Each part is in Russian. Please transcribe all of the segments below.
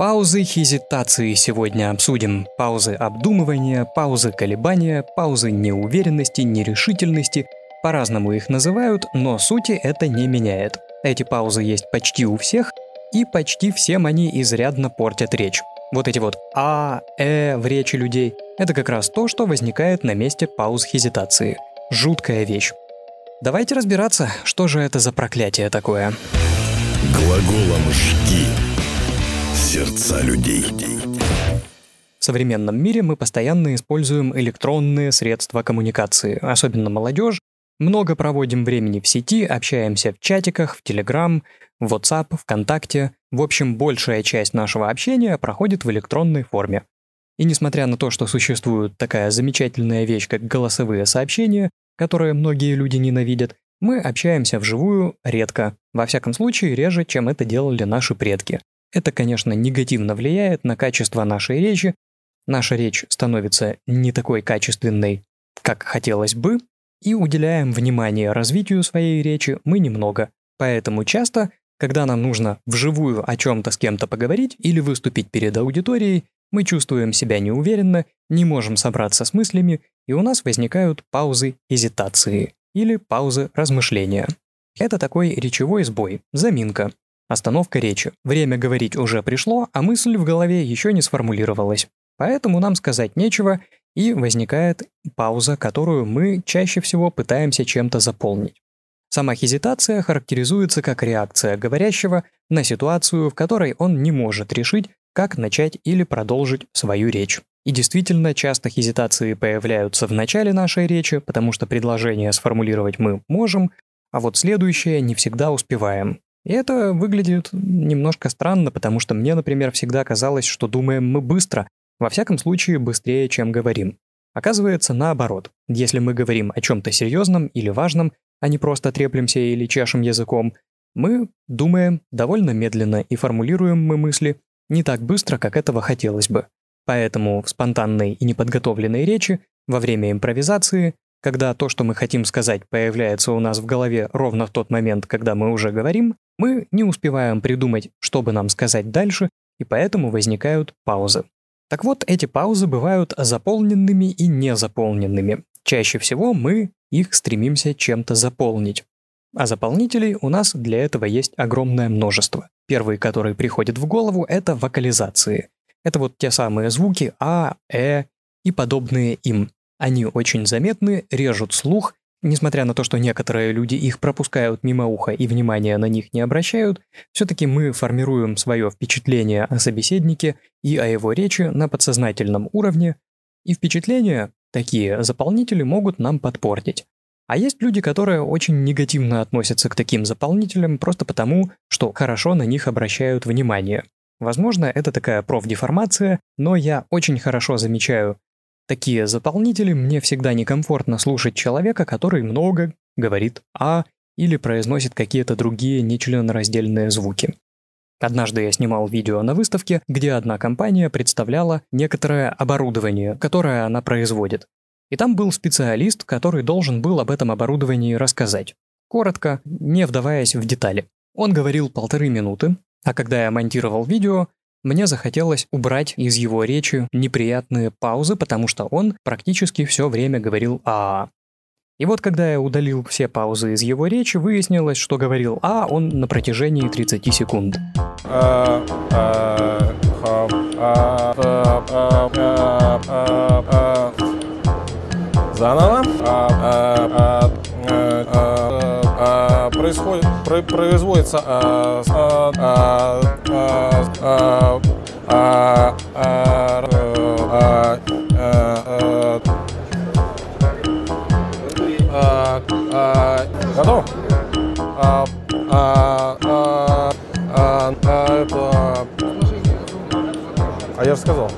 Паузы хезитации сегодня обсудим. Паузы обдумывания, паузы колебания, паузы неуверенности, нерешительности. По-разному их называют, но сути это не меняет. Эти паузы есть почти у всех, и почти всем они изрядно портят речь. Вот эти вот «а», «э» в речи людей – это как раз то, что возникает на месте пауз хезитации. Жуткая вещь. Давайте разбираться, что же это за проклятие такое. Глаголом «жги» сердца людей. В современном мире мы постоянно используем электронные средства коммуникации, особенно молодежь. Много проводим времени в сети, общаемся в чатиках, в Telegram, в WhatsApp, ВКонтакте. В общем, большая часть нашего общения проходит в электронной форме. И несмотря на то, что существует такая замечательная вещь, как голосовые сообщения, которые многие люди ненавидят, мы общаемся вживую редко, во всяком случае реже, чем это делали наши предки. Это, конечно, негативно влияет на качество нашей речи. Наша речь становится не такой качественной, как хотелось бы, и уделяем внимание развитию своей речи мы немного. Поэтому часто, когда нам нужно вживую о чем-то с кем-то поговорить или выступить перед аудиторией, мы чувствуем себя неуверенно, не можем собраться с мыслями, и у нас возникают паузы хезитации или паузы размышления. Это такой речевой сбой, заминка, Остановка речи. Время говорить уже пришло, а мысль в голове еще не сформулировалась. Поэтому нам сказать нечего, и возникает пауза, которую мы чаще всего пытаемся чем-то заполнить. Сама хезитация характеризуется как реакция говорящего на ситуацию, в которой он не может решить, как начать или продолжить свою речь. И действительно, часто хезитации появляются в начале нашей речи, потому что предложение сформулировать мы можем, а вот следующее не всегда успеваем. И это выглядит немножко странно, потому что мне, например, всегда казалось, что думаем мы быстро, во всяком случае быстрее, чем говорим. Оказывается, наоборот. Если мы говорим о чем-то серьезном или важном, а не просто треплемся или чешем языком, мы думаем довольно медленно и формулируем мы мысли не так быстро, как этого хотелось бы. Поэтому в спонтанной и неподготовленной речи, во время импровизации, когда то, что мы хотим сказать, появляется у нас в голове ровно в тот момент, когда мы уже говорим, мы не успеваем придумать, что бы нам сказать дальше, и поэтому возникают паузы. Так вот, эти паузы бывают заполненными и незаполненными. Чаще всего мы их стремимся чем-то заполнить. А заполнителей у нас для этого есть огромное множество. Первый, который приходит в голову, это вокализации. Это вот те самые звуки А, Э и подобные им. Они очень заметны, режут слух Несмотря на то, что некоторые люди их пропускают мимо уха и внимания на них не обращают, все-таки мы формируем свое впечатление о собеседнике и о его речи на подсознательном уровне, и впечатления, такие заполнители, могут нам подпортить. А есть люди, которые очень негативно относятся к таким заполнителям просто потому, что хорошо на них обращают внимание. Возможно, это такая профдеформация, но я очень хорошо замечаю такие заполнители мне всегда некомфортно слушать человека, который много говорит «а» или произносит какие-то другие нечленораздельные звуки. Однажды я снимал видео на выставке, где одна компания представляла некоторое оборудование, которое она производит. И там был специалист, который должен был об этом оборудовании рассказать. Коротко, не вдаваясь в детали. Он говорил полторы минуты, а когда я монтировал видео, мне захотелось убрать из его речи неприятные паузы, потому что он практически все время говорил «а». И вот когда я удалил все паузы из его речи, выяснилось, что говорил «а» он на протяжении 30 секунд. Заново происходит, про, производится а, а, а, а, а, а, а, а, а, готов? А, а, а, а, а, это... А я же сказал.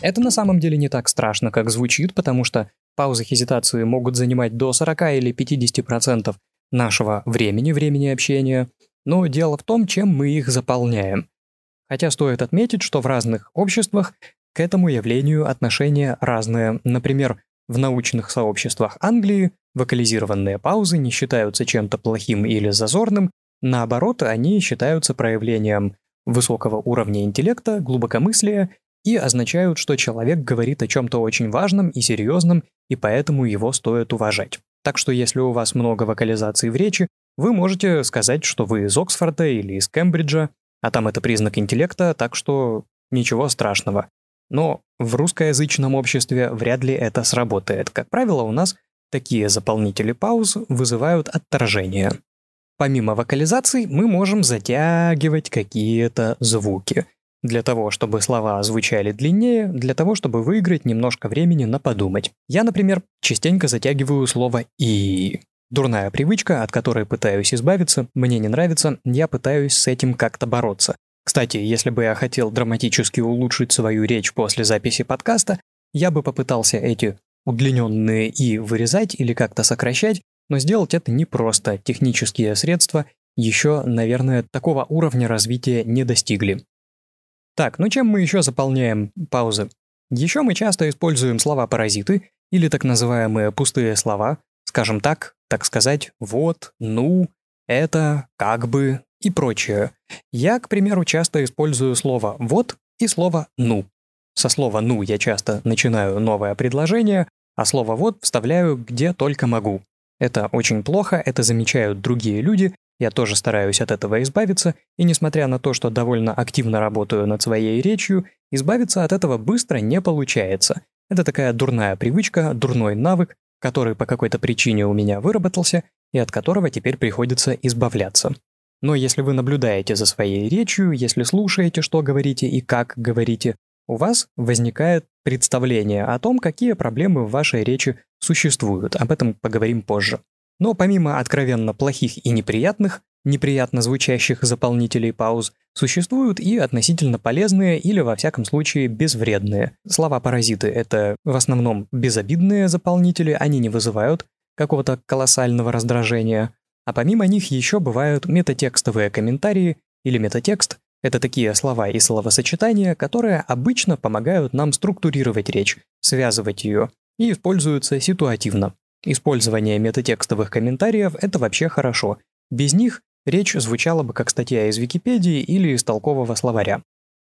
Это на самом деле не так страшно, как звучит, потому что паузы хезитации могут занимать до 40 или 50% нашего времени, времени общения, но дело в том, чем мы их заполняем. Хотя стоит отметить, что в разных обществах к этому явлению отношения разные. Например, в научных сообществах Англии вокализированные паузы не считаются чем-то плохим или зазорным, наоборот, они считаются проявлением высокого уровня интеллекта, глубокомыслия и означают, что человек говорит о чем-то очень важном и серьезном, и поэтому его стоит уважать. Так что если у вас много вокализаций в речи, вы можете сказать, что вы из Оксфорда или из Кембриджа, а там это признак интеллекта, так что ничего страшного. Но в русскоязычном обществе вряд ли это сработает. Как правило, у нас такие заполнители пауз вызывают отторжение. Помимо вокализаций, мы можем затягивать какие-то звуки. Для того, чтобы слова звучали длиннее, для того, чтобы выиграть немножко времени на подумать. Я, например, частенько затягиваю слово «и». Дурная привычка, от которой пытаюсь избавиться, мне не нравится, я пытаюсь с этим как-то бороться. Кстати, если бы я хотел драматически улучшить свою речь после записи подкаста, я бы попытался эти удлиненные «и» вырезать или как-то сокращать, но сделать это непросто, технические средства еще, наверное, такого уровня развития не достигли. Так, ну чем мы еще заполняем паузы? Еще мы часто используем слова-паразиты или так называемые пустые слова, скажем так, так сказать, вот, ну, это, как бы и прочее. Я, к примеру, часто использую слово «вот» и слово «ну». Со слова «ну» я часто начинаю новое предложение, а слово «вот» вставляю где только могу. Это очень плохо, это замечают другие люди, я тоже стараюсь от этого избавиться, и несмотря на то, что довольно активно работаю над своей речью, избавиться от этого быстро не получается. Это такая дурная привычка, дурной навык, который по какой-то причине у меня выработался и от которого теперь приходится избавляться. Но если вы наблюдаете за своей речью, если слушаете, что говорите и как говорите, у вас возникает представление о том, какие проблемы в вашей речи существуют. Об этом поговорим позже. Но помимо откровенно плохих и неприятных, неприятно звучащих заполнителей пауз, существуют и относительно полезные или, во всяком случае, безвредные. Слова-паразиты — это в основном безобидные заполнители, они не вызывают какого-то колоссального раздражения. А помимо них еще бывают метатекстовые комментарии или метатекст — это такие слова и словосочетания, которые обычно помогают нам структурировать речь, связывать ее и используются ситуативно. Использование метатекстовых комментариев — это вообще хорошо. Без них речь звучала бы как статья из Википедии или из толкового словаря.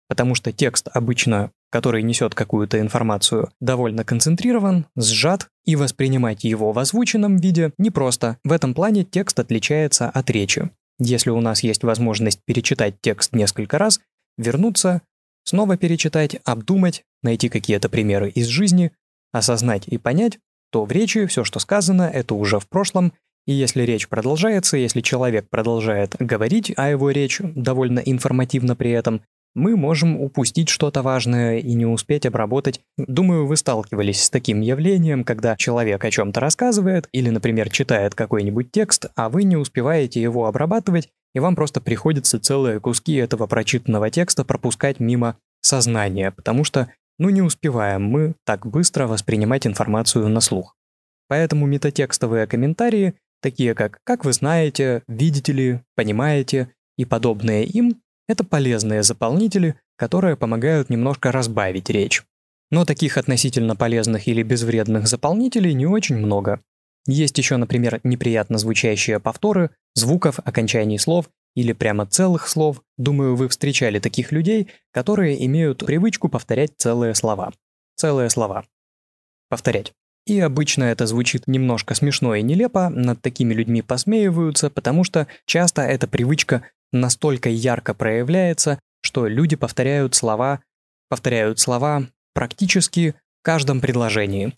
Потому что текст обычно, который несет какую-то информацию, довольно концентрирован, сжат, и воспринимать его в озвученном виде непросто. В этом плане текст отличается от речи. Если у нас есть возможность перечитать текст несколько раз, вернуться, снова перечитать, обдумать, найти какие-то примеры из жизни, осознать и понять, то в речи все, что сказано, это уже в прошлом, и если речь продолжается, если человек продолжает говорить, а его речь довольно информативна при этом, мы можем упустить что-то важное и не успеть обработать. Думаю, вы сталкивались с таким явлением, когда человек о чем-то рассказывает или, например, читает какой-нибудь текст, а вы не успеваете его обрабатывать, и вам просто приходится целые куски этого прочитанного текста пропускать мимо сознания, потому что, ну, не успеваем мы так быстро воспринимать информацию на слух. Поэтому метатекстовые комментарии, такие как «как вы знаете», «видите ли», «понимаете» и подобные им, это полезные заполнители, которые помогают немножко разбавить речь. Но таких относительно полезных или безвредных заполнителей не очень много. Есть еще, например, неприятно звучащие повторы звуков, окончаний слов или прямо целых слов. Думаю, вы встречали таких людей, которые имеют привычку повторять целые слова. Целые слова. Повторять. И обычно это звучит немножко смешно и нелепо, над такими людьми посмеиваются, потому что часто эта привычка настолько ярко проявляется, что люди повторяют слова, повторяют слова практически в каждом предложении.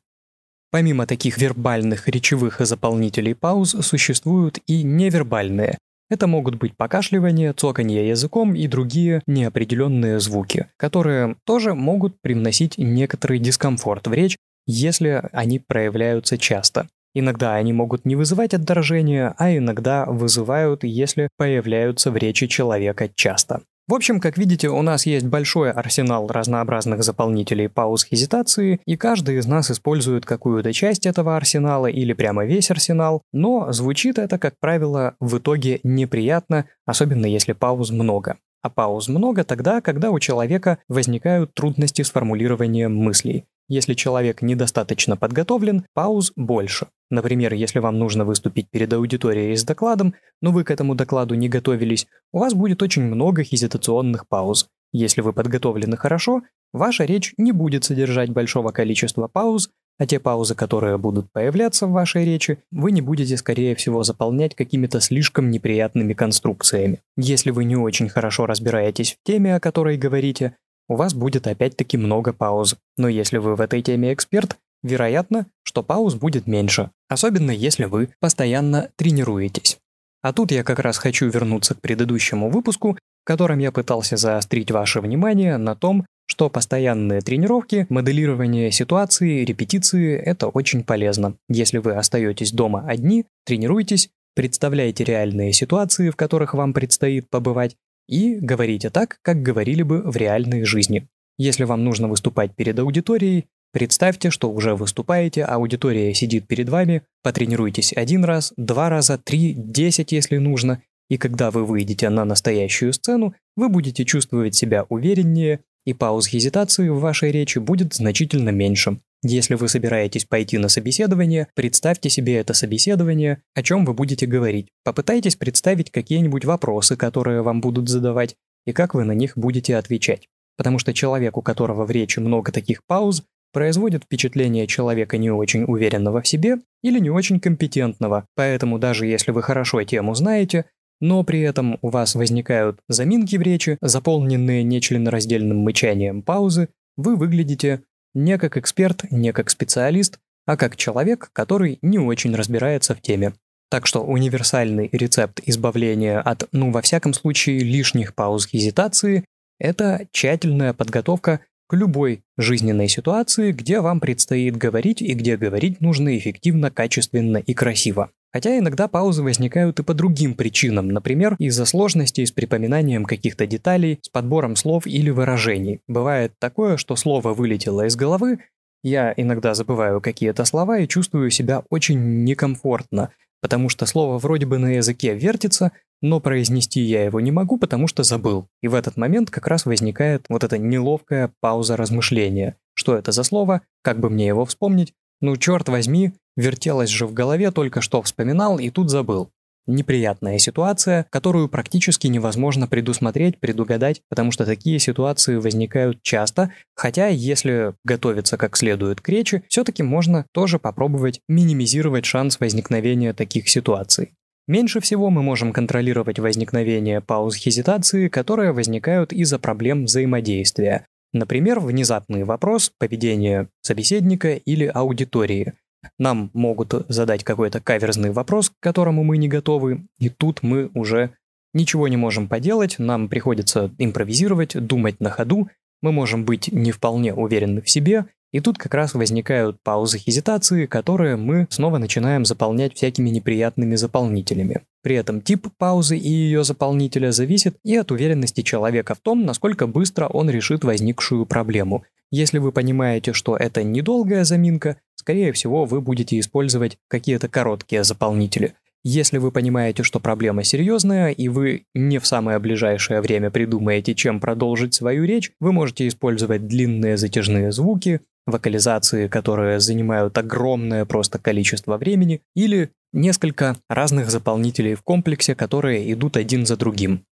Помимо таких вербальных речевых заполнителей пауз существуют и невербальные. Это могут быть покашливание, цоканье языком и другие неопределенные звуки, которые тоже могут привносить некоторый дискомфорт в речь, если они проявляются часто. Иногда они могут не вызывать отторжения, а иногда вызывают, если появляются в речи человека часто. В общем, как видите, у нас есть большой арсенал разнообразных заполнителей пауз хезитации, и каждый из нас использует какую-то часть этого арсенала или прямо весь арсенал, но звучит это, как правило, в итоге неприятно, особенно если пауз много. А пауз много тогда, когда у человека возникают трудности с формулированием мыслей. Если человек недостаточно подготовлен, пауз больше. Например, если вам нужно выступить перед аудиторией с докладом, но вы к этому докладу не готовились, у вас будет очень много хезитационных пауз. Если вы подготовлены хорошо, ваша речь не будет содержать большого количества пауз, а те паузы, которые будут появляться в вашей речи, вы не будете, скорее всего, заполнять какими-то слишком неприятными конструкциями. Если вы не очень хорошо разбираетесь в теме, о которой говорите, у вас будет опять-таки много пауз. Но если вы в этой теме эксперт, вероятно, что пауз будет меньше, особенно если вы постоянно тренируетесь. А тут я как раз хочу вернуться к предыдущему выпуску, в котором я пытался заострить ваше внимание на том, что постоянные тренировки, моделирование ситуации, репетиции – это очень полезно. Если вы остаетесь дома одни, тренируйтесь, представляйте реальные ситуации, в которых вам предстоит побывать, и говорите так, как говорили бы в реальной жизни. Если вам нужно выступать перед аудиторией, представьте, что уже выступаете, аудитория сидит перед вами, потренируйтесь один раз, два раза, три, десять, если нужно, и когда вы выйдете на настоящую сцену, вы будете чувствовать себя увереннее, и пауз хезитации в вашей речи будет значительно меньше. Если вы собираетесь пойти на собеседование, представьте себе это собеседование, о чем вы будете говорить. Попытайтесь представить какие-нибудь вопросы, которые вам будут задавать, и как вы на них будете отвечать. Потому что человек, у которого в речи много таких пауз, производит впечатление человека не очень уверенного в себе или не очень компетентного. Поэтому даже если вы хорошо тему знаете, но при этом у вас возникают заминки в речи, заполненные нечленораздельным мычанием паузы, вы выглядите не как эксперт, не как специалист, а как человек, который не очень разбирается в теме. Так что универсальный рецепт избавления от, ну, во всяком случае, лишних пауз хезитации – это тщательная подготовка к любой жизненной ситуации, где вам предстоит говорить и где говорить нужно эффективно, качественно и красиво. Хотя иногда паузы возникают и по другим причинам, например, из-за сложностей с припоминанием каких-то деталей, с подбором слов или выражений. Бывает такое, что слово вылетело из головы, я иногда забываю какие-то слова и чувствую себя очень некомфортно, потому что слово вроде бы на языке вертится, но произнести я его не могу, потому что забыл. И в этот момент как раз возникает вот эта неловкая пауза размышления. Что это за слово? Как бы мне его вспомнить? Ну, черт возьми, вертелось же в голове, только что вспоминал и тут забыл. Неприятная ситуация, которую практически невозможно предусмотреть, предугадать, потому что такие ситуации возникают часто, хотя если готовиться как следует к речи, все-таки можно тоже попробовать минимизировать шанс возникновения таких ситуаций. Меньше всего мы можем контролировать возникновение пауз хезитации, которые возникают из-за проблем взаимодействия, Например, внезапный вопрос поведения собеседника или аудитории. Нам могут задать какой-то каверзный вопрос, к которому мы не готовы, и тут мы уже ничего не можем поделать, нам приходится импровизировать, думать на ходу, мы можем быть не вполне уверены в себе, и тут как раз возникают паузы хезитации, которые мы снова начинаем заполнять всякими неприятными заполнителями. При этом тип паузы и ее заполнителя зависит и от уверенности человека в том, насколько быстро он решит возникшую проблему. Если вы понимаете, что это недолгая заминка, скорее всего, вы будете использовать какие-то короткие заполнители. Если вы понимаете, что проблема серьезная, и вы не в самое ближайшее время придумаете, чем продолжить свою речь, вы можете использовать длинные затяжные звуки, вокализации, которые занимают огромное просто количество времени, или несколько разных заполнителей в комплексе, которые идут один за другим.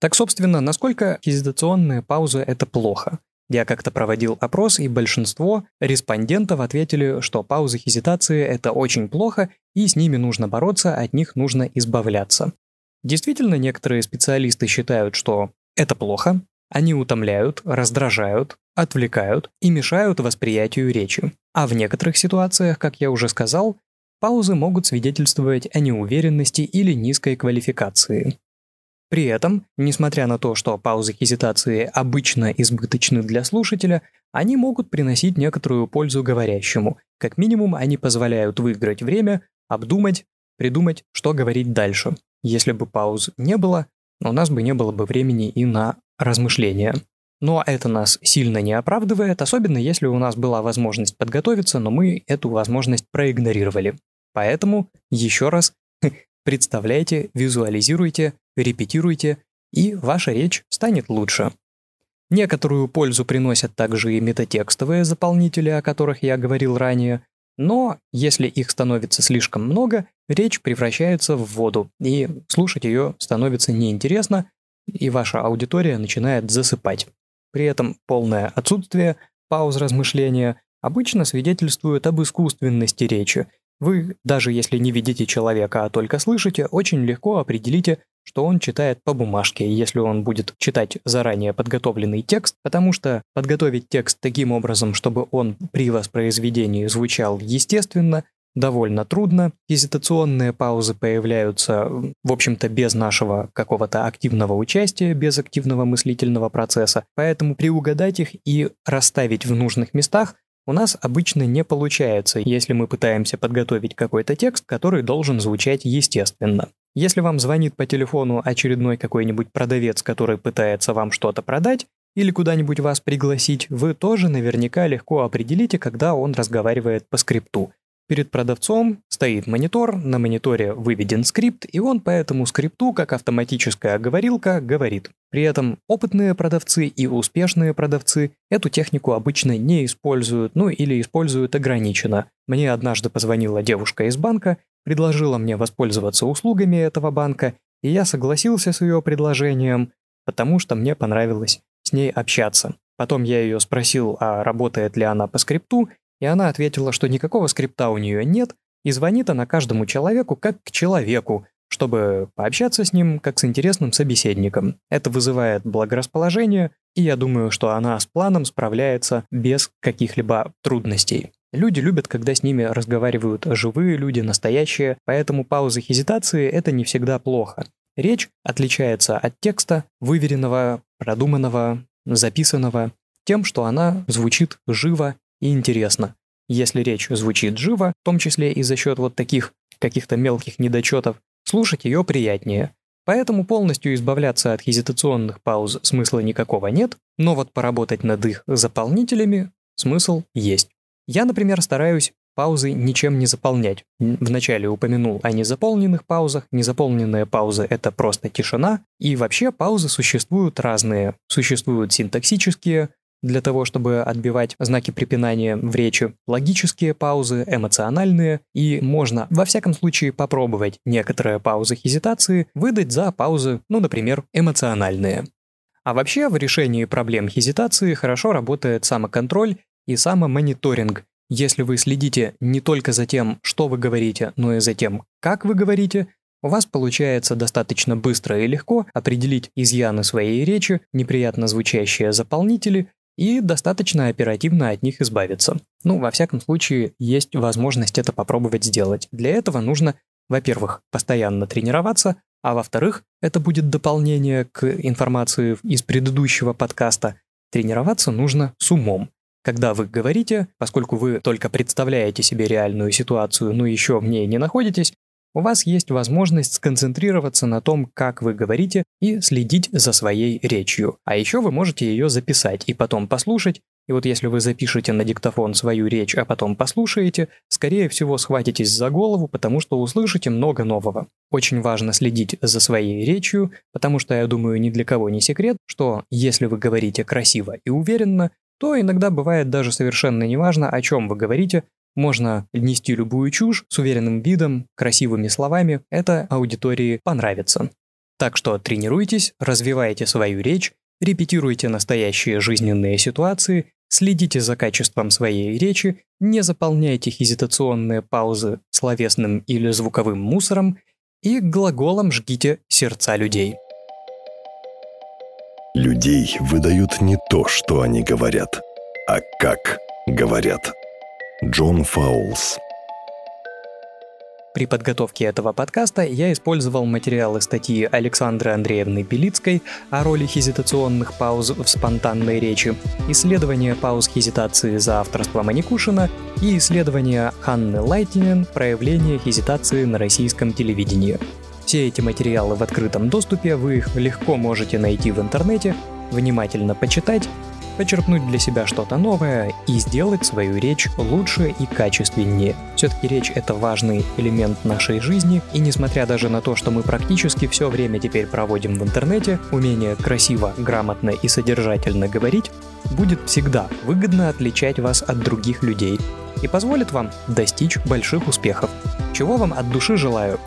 Так, собственно, насколько хезитационная пауза – это плохо? Я как-то проводил опрос, и большинство респондентов ответили, что паузы хезитации – это очень плохо, и с ними нужно бороться, от них нужно избавляться. Действительно, некоторые специалисты считают, что это плохо, они утомляют, раздражают, отвлекают и мешают восприятию речи. А в некоторых ситуациях, как я уже сказал, паузы могут свидетельствовать о неуверенности или низкой квалификации. При этом, несмотря на то, что паузы хезитации обычно избыточны для слушателя, они могут приносить некоторую пользу говорящему. Как минимум, они позволяют выиграть время, обдумать, придумать, что говорить дальше. Если бы пауз не было, у нас бы не было бы времени и на размышления. Но это нас сильно не оправдывает, особенно если у нас была возможность подготовиться, но мы эту возможность проигнорировали. Поэтому еще раз представляйте, визуализируйте, репетируйте, и ваша речь станет лучше. Некоторую пользу приносят также и метатекстовые заполнители, о которых я говорил ранее, но если их становится слишком много, речь превращается в воду, и слушать ее становится неинтересно, и ваша аудитория начинает засыпать. При этом полное отсутствие пауз размышления обычно свидетельствует об искусственности речи. Вы, даже если не видите человека, а только слышите, очень легко определите, что он читает по бумажке, если он будет читать заранее подготовленный текст, потому что подготовить текст таким образом, чтобы он при воспроизведении звучал естественно, довольно трудно. Хезитационные паузы появляются, в общем-то, без нашего какого-то активного участия, без активного мыслительного процесса, поэтому приугадать их и расставить в нужных местах у нас обычно не получается, если мы пытаемся подготовить какой-то текст, который должен звучать естественно. Если вам звонит по телефону очередной какой-нибудь продавец, который пытается вам что-то продать, или куда-нибудь вас пригласить, вы тоже наверняка легко определите, когда он разговаривает по скрипту. Перед продавцом стоит монитор, на мониторе выведен скрипт, и он по этому скрипту, как автоматическая говорилка, говорит. При этом опытные продавцы и успешные продавцы эту технику обычно не используют, ну или используют ограниченно. Мне однажды позвонила девушка из банка, предложила мне воспользоваться услугами этого банка, и я согласился с ее предложением, потому что мне понравилось с ней общаться. Потом я ее спросил, а работает ли она по скрипту, и она ответила, что никакого скрипта у нее нет, и звонит она каждому человеку как к человеку, чтобы пообщаться с ним как с интересным собеседником. Это вызывает благорасположение, и я думаю, что она с планом справляется без каких-либо трудностей. Люди любят, когда с ними разговаривают живые люди, настоящие, поэтому паузы хезитации – это не всегда плохо. Речь отличается от текста, выверенного, продуманного, записанного, тем, что она звучит живо и интересно. Если речь звучит живо, в том числе и за счет вот таких каких-то мелких недочетов, слушать ее приятнее. Поэтому полностью избавляться от хезитационных пауз смысла никакого нет, но вот поработать над их заполнителями смысл есть. Я, например, стараюсь паузы ничем не заполнять. Вначале упомянул о незаполненных паузах. Незаполненные паузы — это просто тишина. И вообще паузы существуют разные. Существуют синтаксические, для того, чтобы отбивать знаки препинания в речи, логические паузы, эмоциональные, и можно, во всяком случае, попробовать некоторые паузы хезитации выдать за паузы, ну, например, эмоциональные. А вообще в решении проблем хезитации хорошо работает самоконтроль и самомониторинг. Если вы следите не только за тем, что вы говорите, но и за тем, как вы говорите, у вас получается достаточно быстро и легко определить изъяны своей речи, неприятно звучащие заполнители и достаточно оперативно от них избавиться. Ну, во всяком случае, есть возможность это попробовать сделать. Для этого нужно, во-первых, постоянно тренироваться, а во-вторых, это будет дополнение к информации из предыдущего подкаста. Тренироваться нужно с умом. Когда вы говорите, поскольку вы только представляете себе реальную ситуацию, но еще в ней не находитесь, у вас есть возможность сконцентрироваться на том, как вы говорите, и следить за своей речью. А еще вы можете ее записать и потом послушать. И вот если вы запишете на диктофон свою речь, а потом послушаете, скорее всего схватитесь за голову, потому что услышите много нового. Очень важно следить за своей речью, потому что я думаю, ни для кого не секрет, что если вы говорите красиво и уверенно, то иногда бывает даже совершенно неважно, о чем вы говорите, можно нести любую чушь с уверенным видом, красивыми словами, это аудитории понравится. Так что тренируйтесь, развивайте свою речь, репетируйте настоящие жизненные ситуации, следите за качеством своей речи, не заполняйте хезитационные паузы словесным или звуковым мусором и глаголом жгите сердца людей. Людей выдают не то, что они говорят, а как говорят. Джон Фаулс при подготовке этого подкаста я использовал материалы статьи Александры Андреевны Белицкой о роли хезитационных пауз в спонтанной речи, исследование пауз хезитации за авторство Маникушина и исследование Ханны Лайтинен «Проявление хезитации на российском телевидении». Все эти материалы в открытом доступе, вы их легко можете найти в интернете, внимательно почитать почерпнуть для себя что-то новое и сделать свою речь лучше и качественнее. Все-таки речь это важный элемент нашей жизни, и несмотря даже на то, что мы практически все время теперь проводим в интернете, умение красиво, грамотно и содержательно говорить будет всегда выгодно отличать вас от других людей и позволит вам достичь больших успехов. Чего вам от души желаю.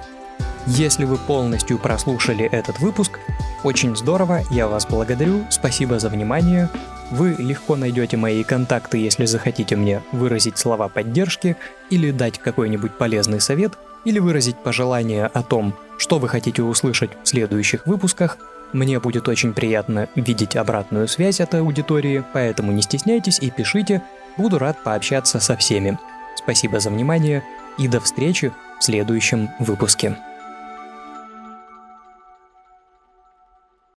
Если вы полностью прослушали этот выпуск, очень здорово, я вас благодарю, спасибо за внимание. Вы легко найдете мои контакты, если захотите мне выразить слова поддержки или дать какой-нибудь полезный совет, или выразить пожелание о том, что вы хотите услышать в следующих выпусках. Мне будет очень приятно видеть обратную связь от аудитории, поэтому не стесняйтесь и пишите, буду рад пообщаться со всеми. Спасибо за внимание и до встречи в следующем выпуске.